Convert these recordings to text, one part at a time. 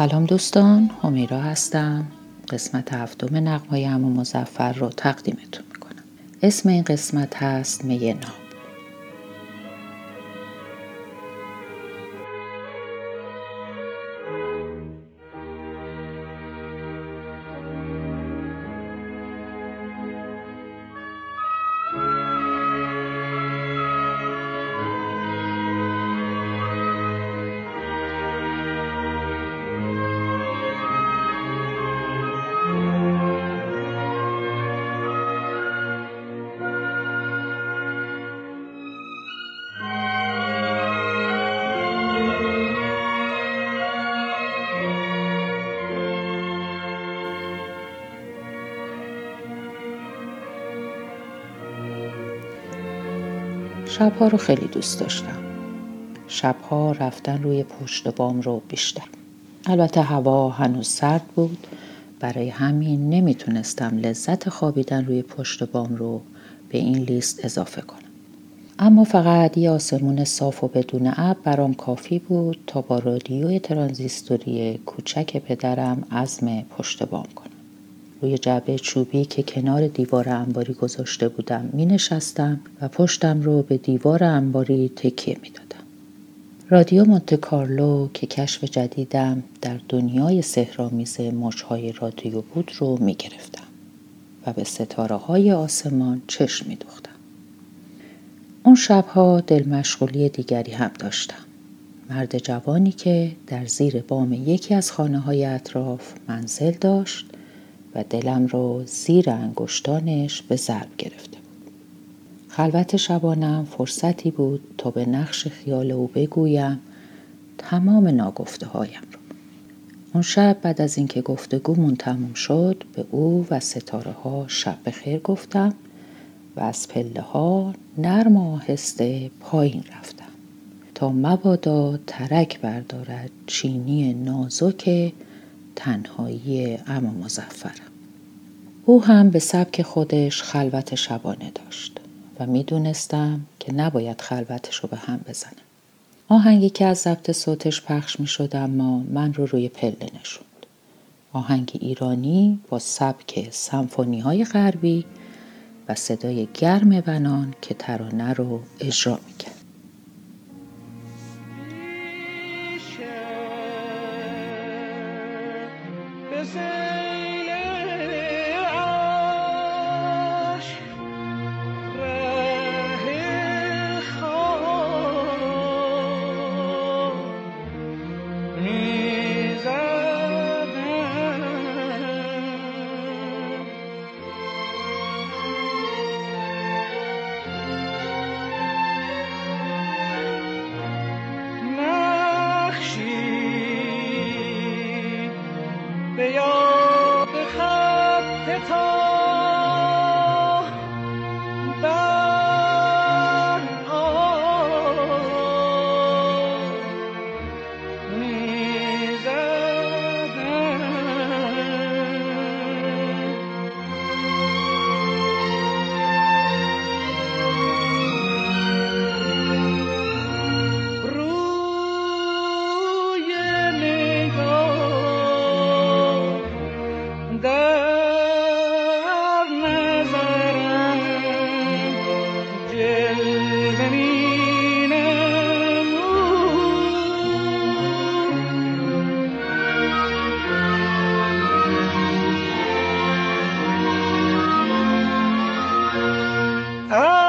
سلام دوستان همیرا هستم. قسمت هفتم نقمای امو مزفر رو تقدیمتون می‌کنم. اسم این قسمت هست می شبها رو خیلی دوست داشتم. شبها رفتن روی پشت بام رو بیشتر. البته هوا هنوز سرد بود. برای همین نمی‌تونستم لذت خوابیدن روی پشت بام رو به این لیست اضافه کنم. اما فقط یه آسمون صاف و بدون اب برام کافی بود تا با رادیوی ترانزیستوری کوچک پدرم عزم پشت بام کنم. روی جعبه چوبی که کنار دیوار انباری گذاشته بودم می نشستم و پشتم رو به دیوار انباری تکیه می دادم. رادیو مونت کارلو که کشف جدیدم در دنیای سهرامیز موجهای رادیو بود رو می گرفتم و به ستاره های آسمان چشم می دوختم. اون شبها دل مشغولی دیگری هم داشتم. مرد جوانی که در زیر بام یکی از خانه های اطراف منزل داشت و دلم رو زیر انگشتانش به ضرب گرفته. خلوت شبانم فرصتی بود تا به نقش خیال او بگویم تمام ناگفته هایم رو. اون شب بعد از اینکه گفتگومون تموم شد به او و ستاره ها شب خیر گفتم و از پله ها نرم و آهسته پایین رفتم تا مبادا ترک بردارد چینی نازک تنهایی اما مزفرم او هم به سبک خودش خلوت شبانه داشت و می‌دونستم که نباید خلوتش رو به هم بزنم آهنگی که از ضبط صوتش پخش می شد اما من رو روی پله نشوند. آهنگ ایرانی با سبک سمفونی های غربی و صدای گرم بنان که ترانه رو اجرا می کرد. Ah!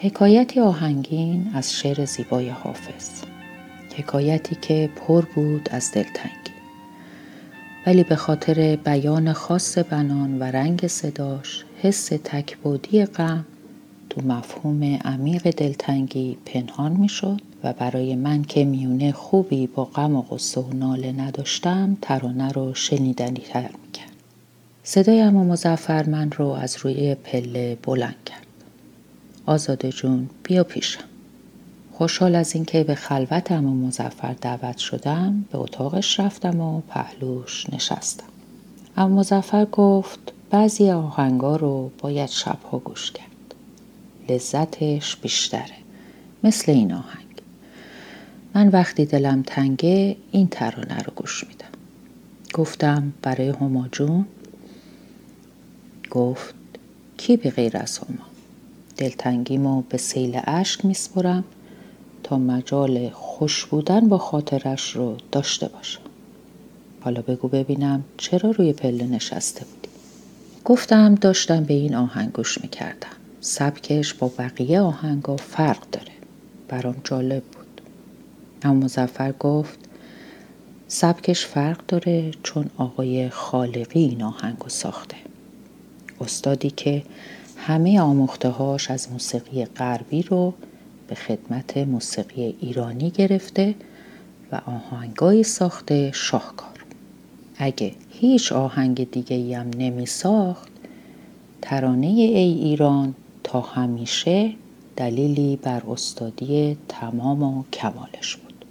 حکایتی آهنگین از شعر زیبای حافظ. حکایتی که پر بود از دلتنگی ولی به خاطر بیان خاص بنان و رنگ صداش حس تکبودی غم تو مفهوم عمیق دلتنگی پنهان می‌شد و برای من که میونه خوبی با غم و غصه و ناله نداشتم ترانه رو شنیدنی تر می‌کرد. صدای اما مزفر من رو از روی پله بلند کرد. آزاده جون بیا پیشم خوشحال از اینکه به خلوت اما مزفر دعوت شدم به اتاقش رفتم و پهلوش نشستم. اما مزفر گفت بعضی آهنگا رو باید شبها گوش کرد. لذتش بیشتره مثل این آهنگ. من وقتی دلم تنگه این ترانه رو گوش میدم. گفتم برای هما جون گفت کی به غیر از هما؟ دلتنگیمو به سیل اشک میسپرم تا مجال خوش بودن با خاطرش رو داشته باشم. حالا بگو ببینم چرا روی پله نشسته بودی. گفتم داشتم به این آهنگ گوش می‌کردم. سبکش با بقیه آهنگا فرق داره. برام جالب بود. اما مزفر گفت سبکش فرق داره چون آقای خالقی این آهنگو ساخته. استادی که همه آموخته هاش از موسیقی غربی رو به خدمت موسیقی ایرانی گرفته و آهنگایی ساخته شاهکار. اگه هیچ آهنگ دیگه هم نمی ساخت ترانه ای ایران تا همیشه دلیلی بر استادی تمام و کمالش بود.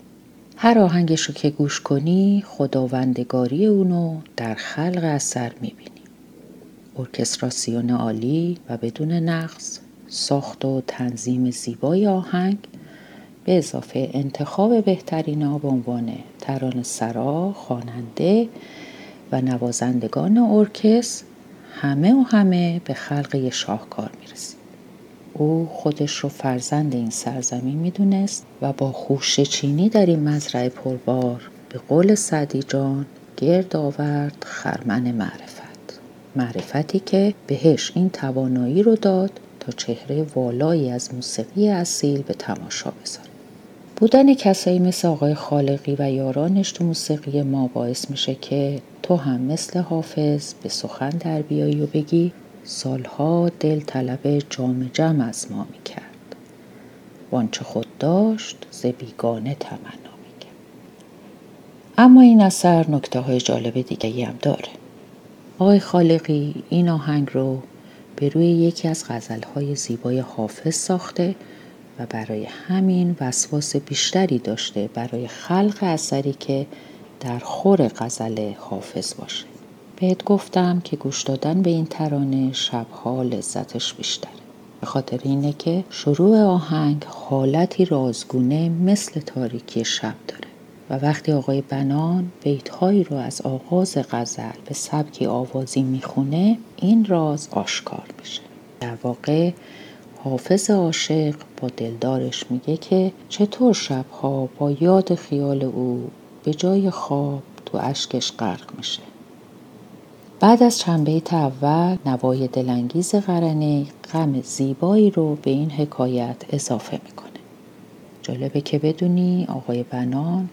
هر آهنگش رو که گوش کنی خداوندگاری اونو در خلق اثر می‌بینی. ارکستراسیون عالی و بدون نقص ساخت و تنظیم زیبای آهنگ به اضافه انتخاب بهترین ها به عنوان تران سرا، خواننده و نوازندگان ارکست همه و همه به خلق شاهکار می‌رسید. او خودش رو فرزند این سرزمین می‌دونست و با خوش چینی در این مزرعه پربار به قول سعدی جان گرد آورد خرمن معرفت معرفتی که بهش این توانایی رو داد تا چهره والایی از موسیقی اصیل به تماشا بذاره. بودن کسایی مثل آقای خالقی و یارانش تو موسیقی ما باعث میشه که تو هم مثل حافظ به سخن در بیایی و بگی سالها دل طلب جام جمع از ما می‌کرد. وانچه خود داشت ز بیگانه تمنا می‌کرد. اما این اثر نکته های جالب دیگه هم داره. آقای خالقی این آهنگ رو به روی یکی از غزلهای زیبای حافظ ساخته و برای همین وسواس بیشتری داشته برای خلق اثری که در خور غزل حافظ باشه. بهت گفتم که گوش دادن به این ترانه شبها لذتش بیشتره. به خاطر اینه که شروع آهنگ حالتی رازگونه مثل تاریکی شب داره. و وقتی آقای بنان بیتهایی رو از آغاز غزل به سبکی آوازی می‌خونه این راز آشکار میشه. در واقع حافظ عاشق با دلدارش میگه که چطور شبها با یاد خیال او به جای خواب تو اشکش غرق میشه. بعد از چند بیت اول نوای دلانگیز قرنه غم زیبایی رو به این حکایت اضافه می‌کنه. جالبه که بدونی آقای بنان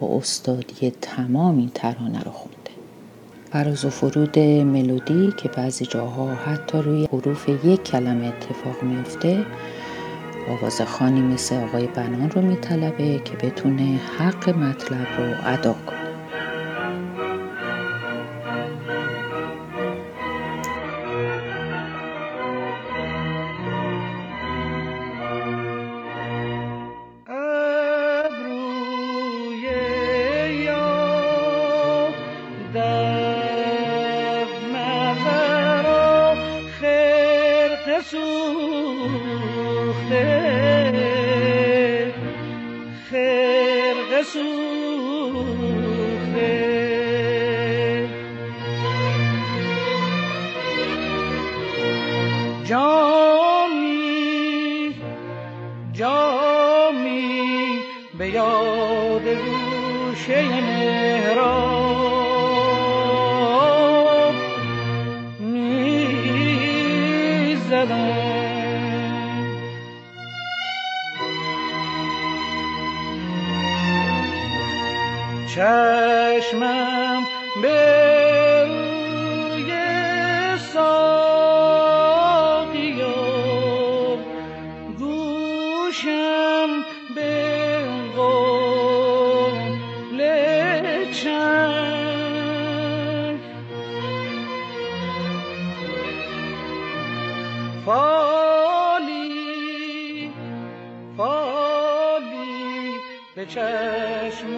با استادی تمام این ترانه رو خونده. فراز و فرود ملودی که بعضی جاها حتی روی حروف یک کلمه اتفاق میفته آواز خانی مثل آقای بنان رو میطلبه که بتونه حق مطلب رو ادا کنه. جامی چشمم به روی ساقیا گوشم به قول چنگ. فالی فالی به چشم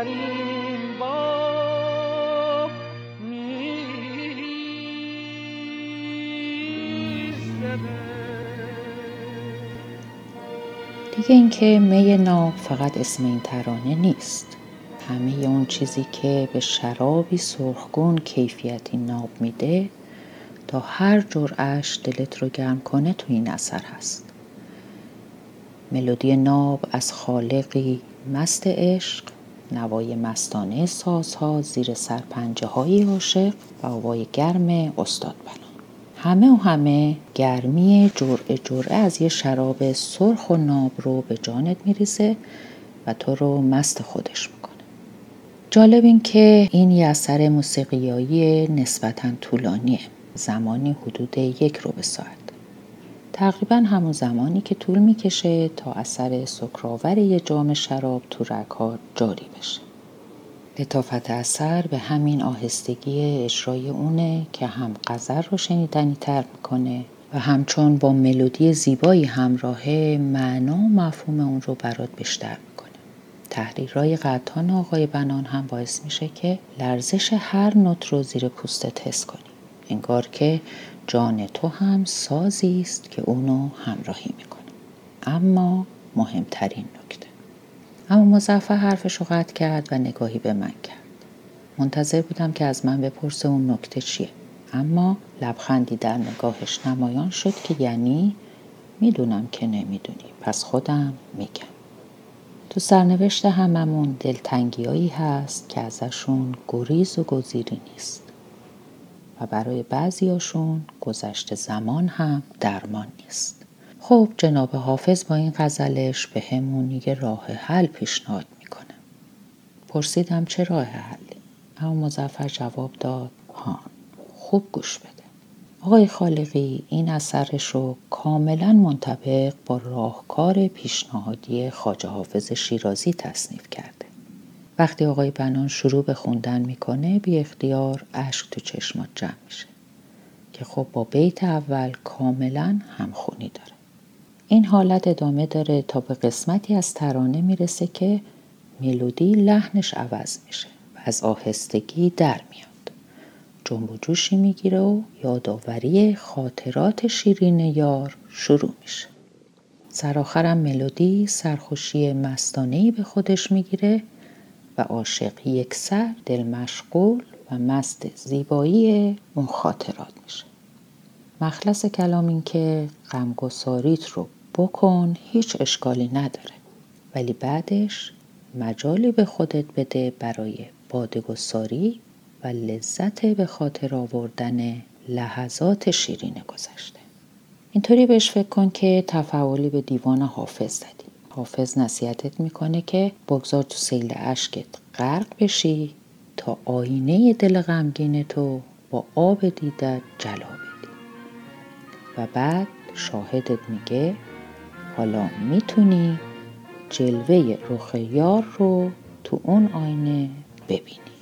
این با دیگه اینکه می ناب فقط اسم این ترانه نیست. همه اون چیزی که به شرابی سرخگون کیفیتی ناب میده تا هر جرعش دلت رو گرم کنه تو این اثر هست. ملودی ناب از خالقی مست عشق نوای مستانه سازها زیر سرپنجه های عاشق و آوای گرم استاد بنا. همه و همه گرمی جرعه جرعه از یه شراب سرخ و ناب رو به جانت میریزه و تو رو مست خودش می‌کنه. جالب این که این یه اثر موسیقیایی نسبتا طولانیه. زمانی حدود یک رو به ساعت. تقریبا همون زمانی که طول می‌کشه تا اثر سکراور یه جام شراب تو رگها جاری بشه. لطافت اثر به همین آهستگی اجرای اونه که هم غزل رو شنیدنی تر می‌کنه و همچون با ملودی زیبایی همراهه معنا و مفهوم اون رو برات بیشتر می‌کنه. تحریرهای قطان آقای بنان هم باعث میشه که لرزش هر نوت رو زیر پوستت حس کنی. انگار که جان تو هم سازی است که اونو همراهی می‌کنه اما مهمترین نکته. اما مزفر حرفش رو قطع کرد و نگاهی به من کرد. منتظر بودم که از من بپرسه اون نکته چیه. اما لبخندی در نگاهش نمایان شد که یعنی می‌دونم که نمی‌دونی. پس خودم میگم. تو سرنوشت هممون دلتنگیایی هست که ازشون گریز و گزیری نیست. و برای بعضیاشون گذشت زمان هم درمان نیست. خب جناب حافظ با این غزلش به همون یه راه حل پیشنهاد می‌کنه. پرسیدم چه راه حلی اما مزفر جواب داد ها خوب گوش بده. آقای خالقی این اثرش رو کاملا منطبق با راهکار پیشنهادی خاجه حافظ شیرازی تصنیف کرده. وقتی آقای بنان شروع به خوندن می‌کنه بی اختیار اشک تو چشمات جمع میشه که خب با بیت اول کاملا همخونی داره. این حالت ادامه داره تا به قسمتی از ترانه می‌رسه که ملودی لحنش عوض میشه و از آهستگی در میاد. جنب و جوشی می‌گیره و یادآوری خاطرات شیرین یار شروع میشه. سرآخرم ملودی سرخوشی مستانهی به خودش می‌گیره عاشق یک سر دل مشغول و مست زیبایی اون خاطرات میشه. مخلص کلام این که غمگساریت رو بکن هیچ اشکالی نداره. ولی بعدش مجالی به خودت بده برای بادگساری و لذت به خاطر آوردن لحظات شیرین گذشته. اینطوری بهش فکر کن که تفعالی به دیوان حافظ زدی. حافظ نصیحتت می‌کنه که بگذار تو سیل اشکت غرق بشی تا آینه دل غمگین تو با آب دیدت جلا بدی. و بعد شاهدت میگه حالا می‌تونی جلوه رخ یار رو تو اون آینه ببینی.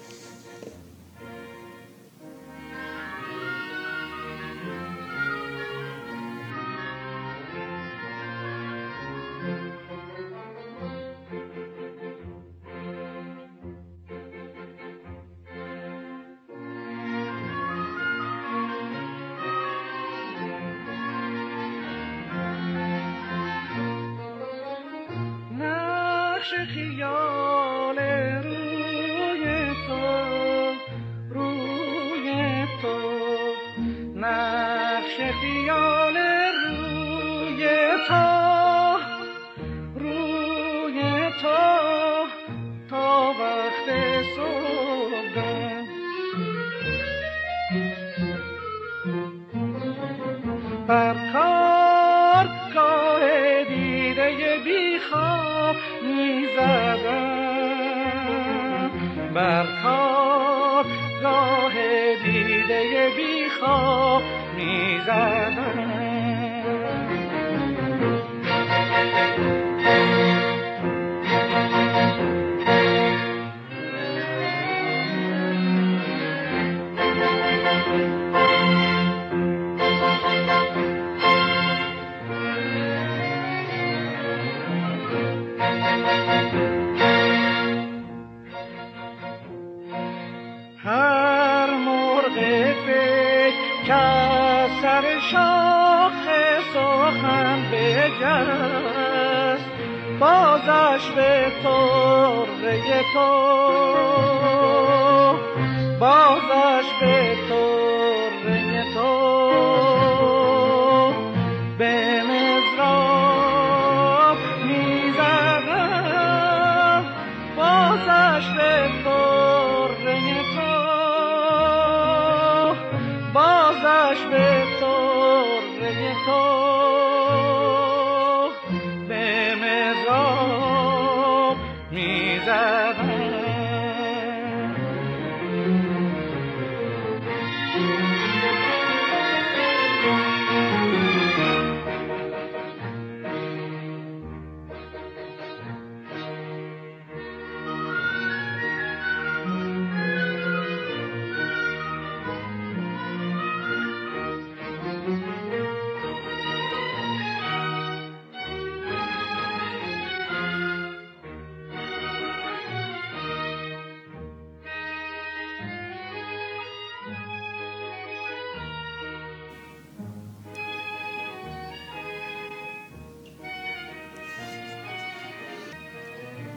بر کار کار دیده بیخواب می‌زدم. بر کار راه دیده می زدم به طره تو. بازش به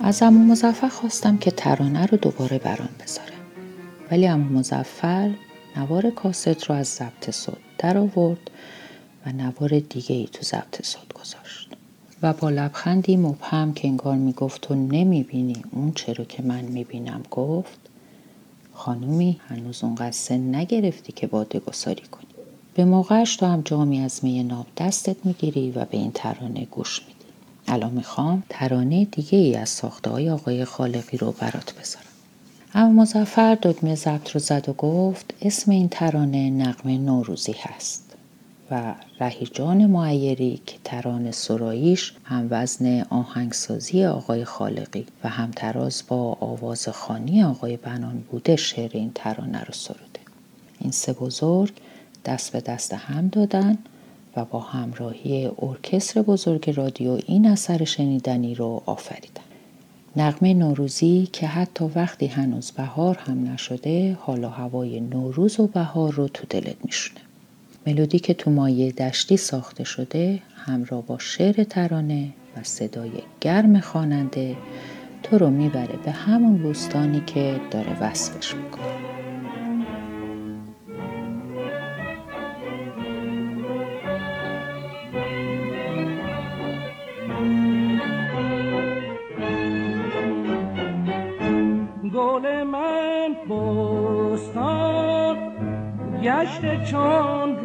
از امو مزفر خواستم که ترانه رو دوباره برام بذاره ولی امو مزفر نوار کاست رو از ضبط صوت در آورد و نوار دیگه ای تو ضبط صوت گذاشت. و با لبخندی مبهم که انگار می‌گفت تو نمی‌بینی اون چرا که من می‌بینم گفت خانومی هنوز اونقدر سن نگرفتی که باده گساری کنی. به موقعش تو هم جامی از می ناب دستت می‌گیری و به این ترانه گوش میدی. الان می‌خوام ترانه دیگه ای از ساخته های آقای خالقی رو برات بذارم. اما مزفر دکمه ضبط رو زد و گفت اسم این ترانه نقمه نوروزی هست و رهیجان معیری که ترانه سراییش هم وزن آهنگسازی آقای خالقی و هم تراز با آواز خانی آقای بنان بوده شعر این ترانه رو سروده. این سه بزرگ دست به دست هم دادن و با همراهی ارکستر بزرگ رادیو این اثر شنیدنی رو آفریدن. نقمه نوروزی که حتی وقتی هنوز بهار هم نشده حالا هوای نوروز و بهار رو تو دلت میشونه. ملودی که تو مایه دشتی ساخته شده همراه با شعر ترانه و صدای گرم خواننده تو رو می‌بره به همون بوستانی که داره وصفش می‌کنه. گشت چون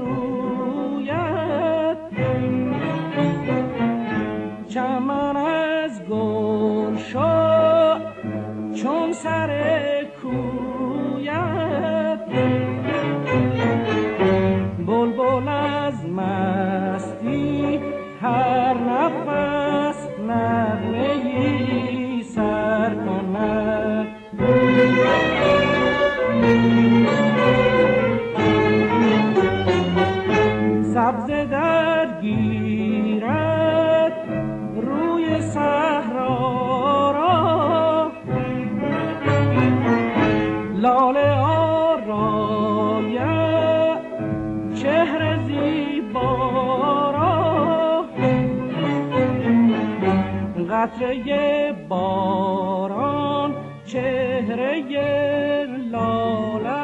قطره باران چهره لاله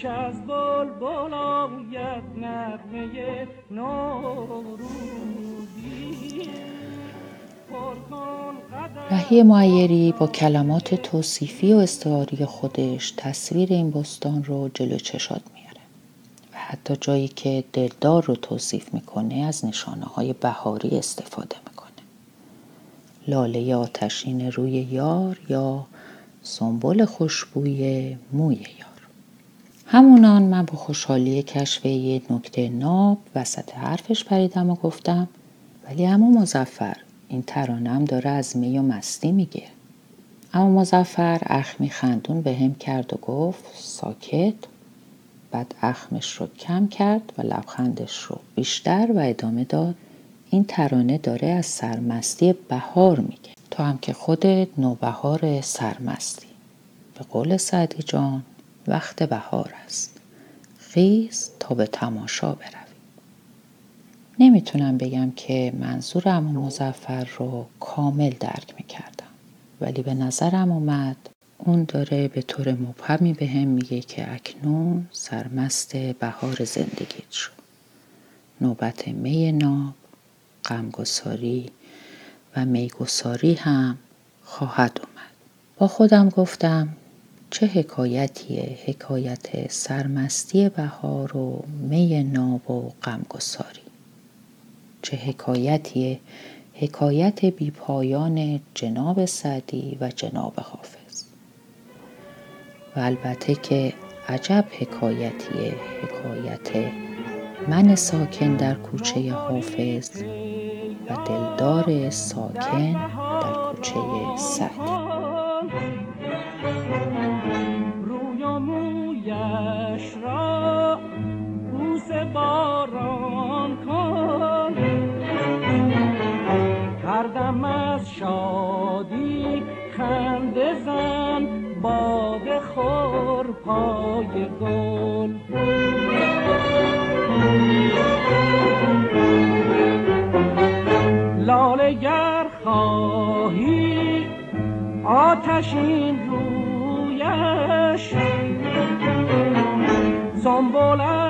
که از رهی معیری با کلمات توصیفی و استعاری خودش تصویر این بستان رو جلو چشات میاره و حتی جایی که دلدار رو توصیف می‌کنه از نشانه های بهاری استفاده می‌کنه. لاله آتشین روی یار یا سنبل خوشبوی موی یار. همونان من با خوشحالی کشف یه نکته ناب وسط حرفش پریدم و گفتم ولی اما مزفر این ترانم داره از می و مستی میگه. اما مزفر اخمی خندون به هم کرد و گفت ساکت. بعد اخمش رو کم کرد و لبخندش رو بیشتر و ادامه داد این ترانه داره از سرمستی بهار میگه. تو هم که خودت نوبهار سرمستی. به قول سعدی جان وقت بهار است. خیز تا به تماشا بروی نمی‌تونم بگم که منظور امو مزفر رو کامل درک می‌کردم. ولی به نظرم اومد اون داره به طور مبهمی به هم میگه که اکنون سرمست بهار زندگیت شد. نوبت می ناب غمگساری و میگساری هم خواهد اومد. با خودم گفتم چه حکایتیه حکایت سرمستی بهار و می ناب و غمگساری؟ چه حکایتیه حکایت بیپایان جناب سعدی و جناب حافظ؟ و البته که عجب حکایتیه حکایت من ساکن در کوچه حافظ و دلدار ساکن در کوچه سعدی. شادی خنده زن باد خور پای گل. لاله گر خواهی آتشین رویش. زنبولر جویی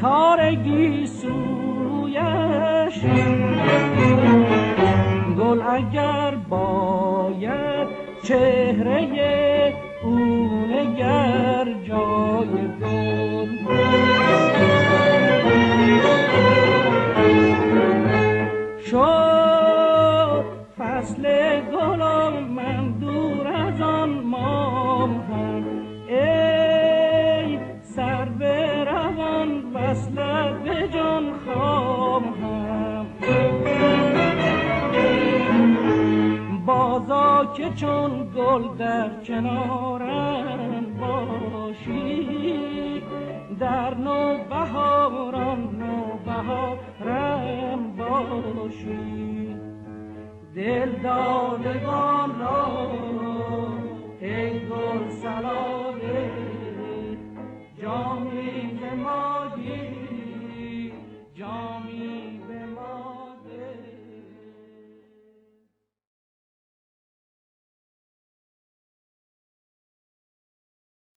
تارگی سویش گل اگر باید چهره او نگر جای گل. چون گل در کنارم باشی در نو بهاران نو بهارم باشی. دل دادگان را ای گل سلاله جامی که جام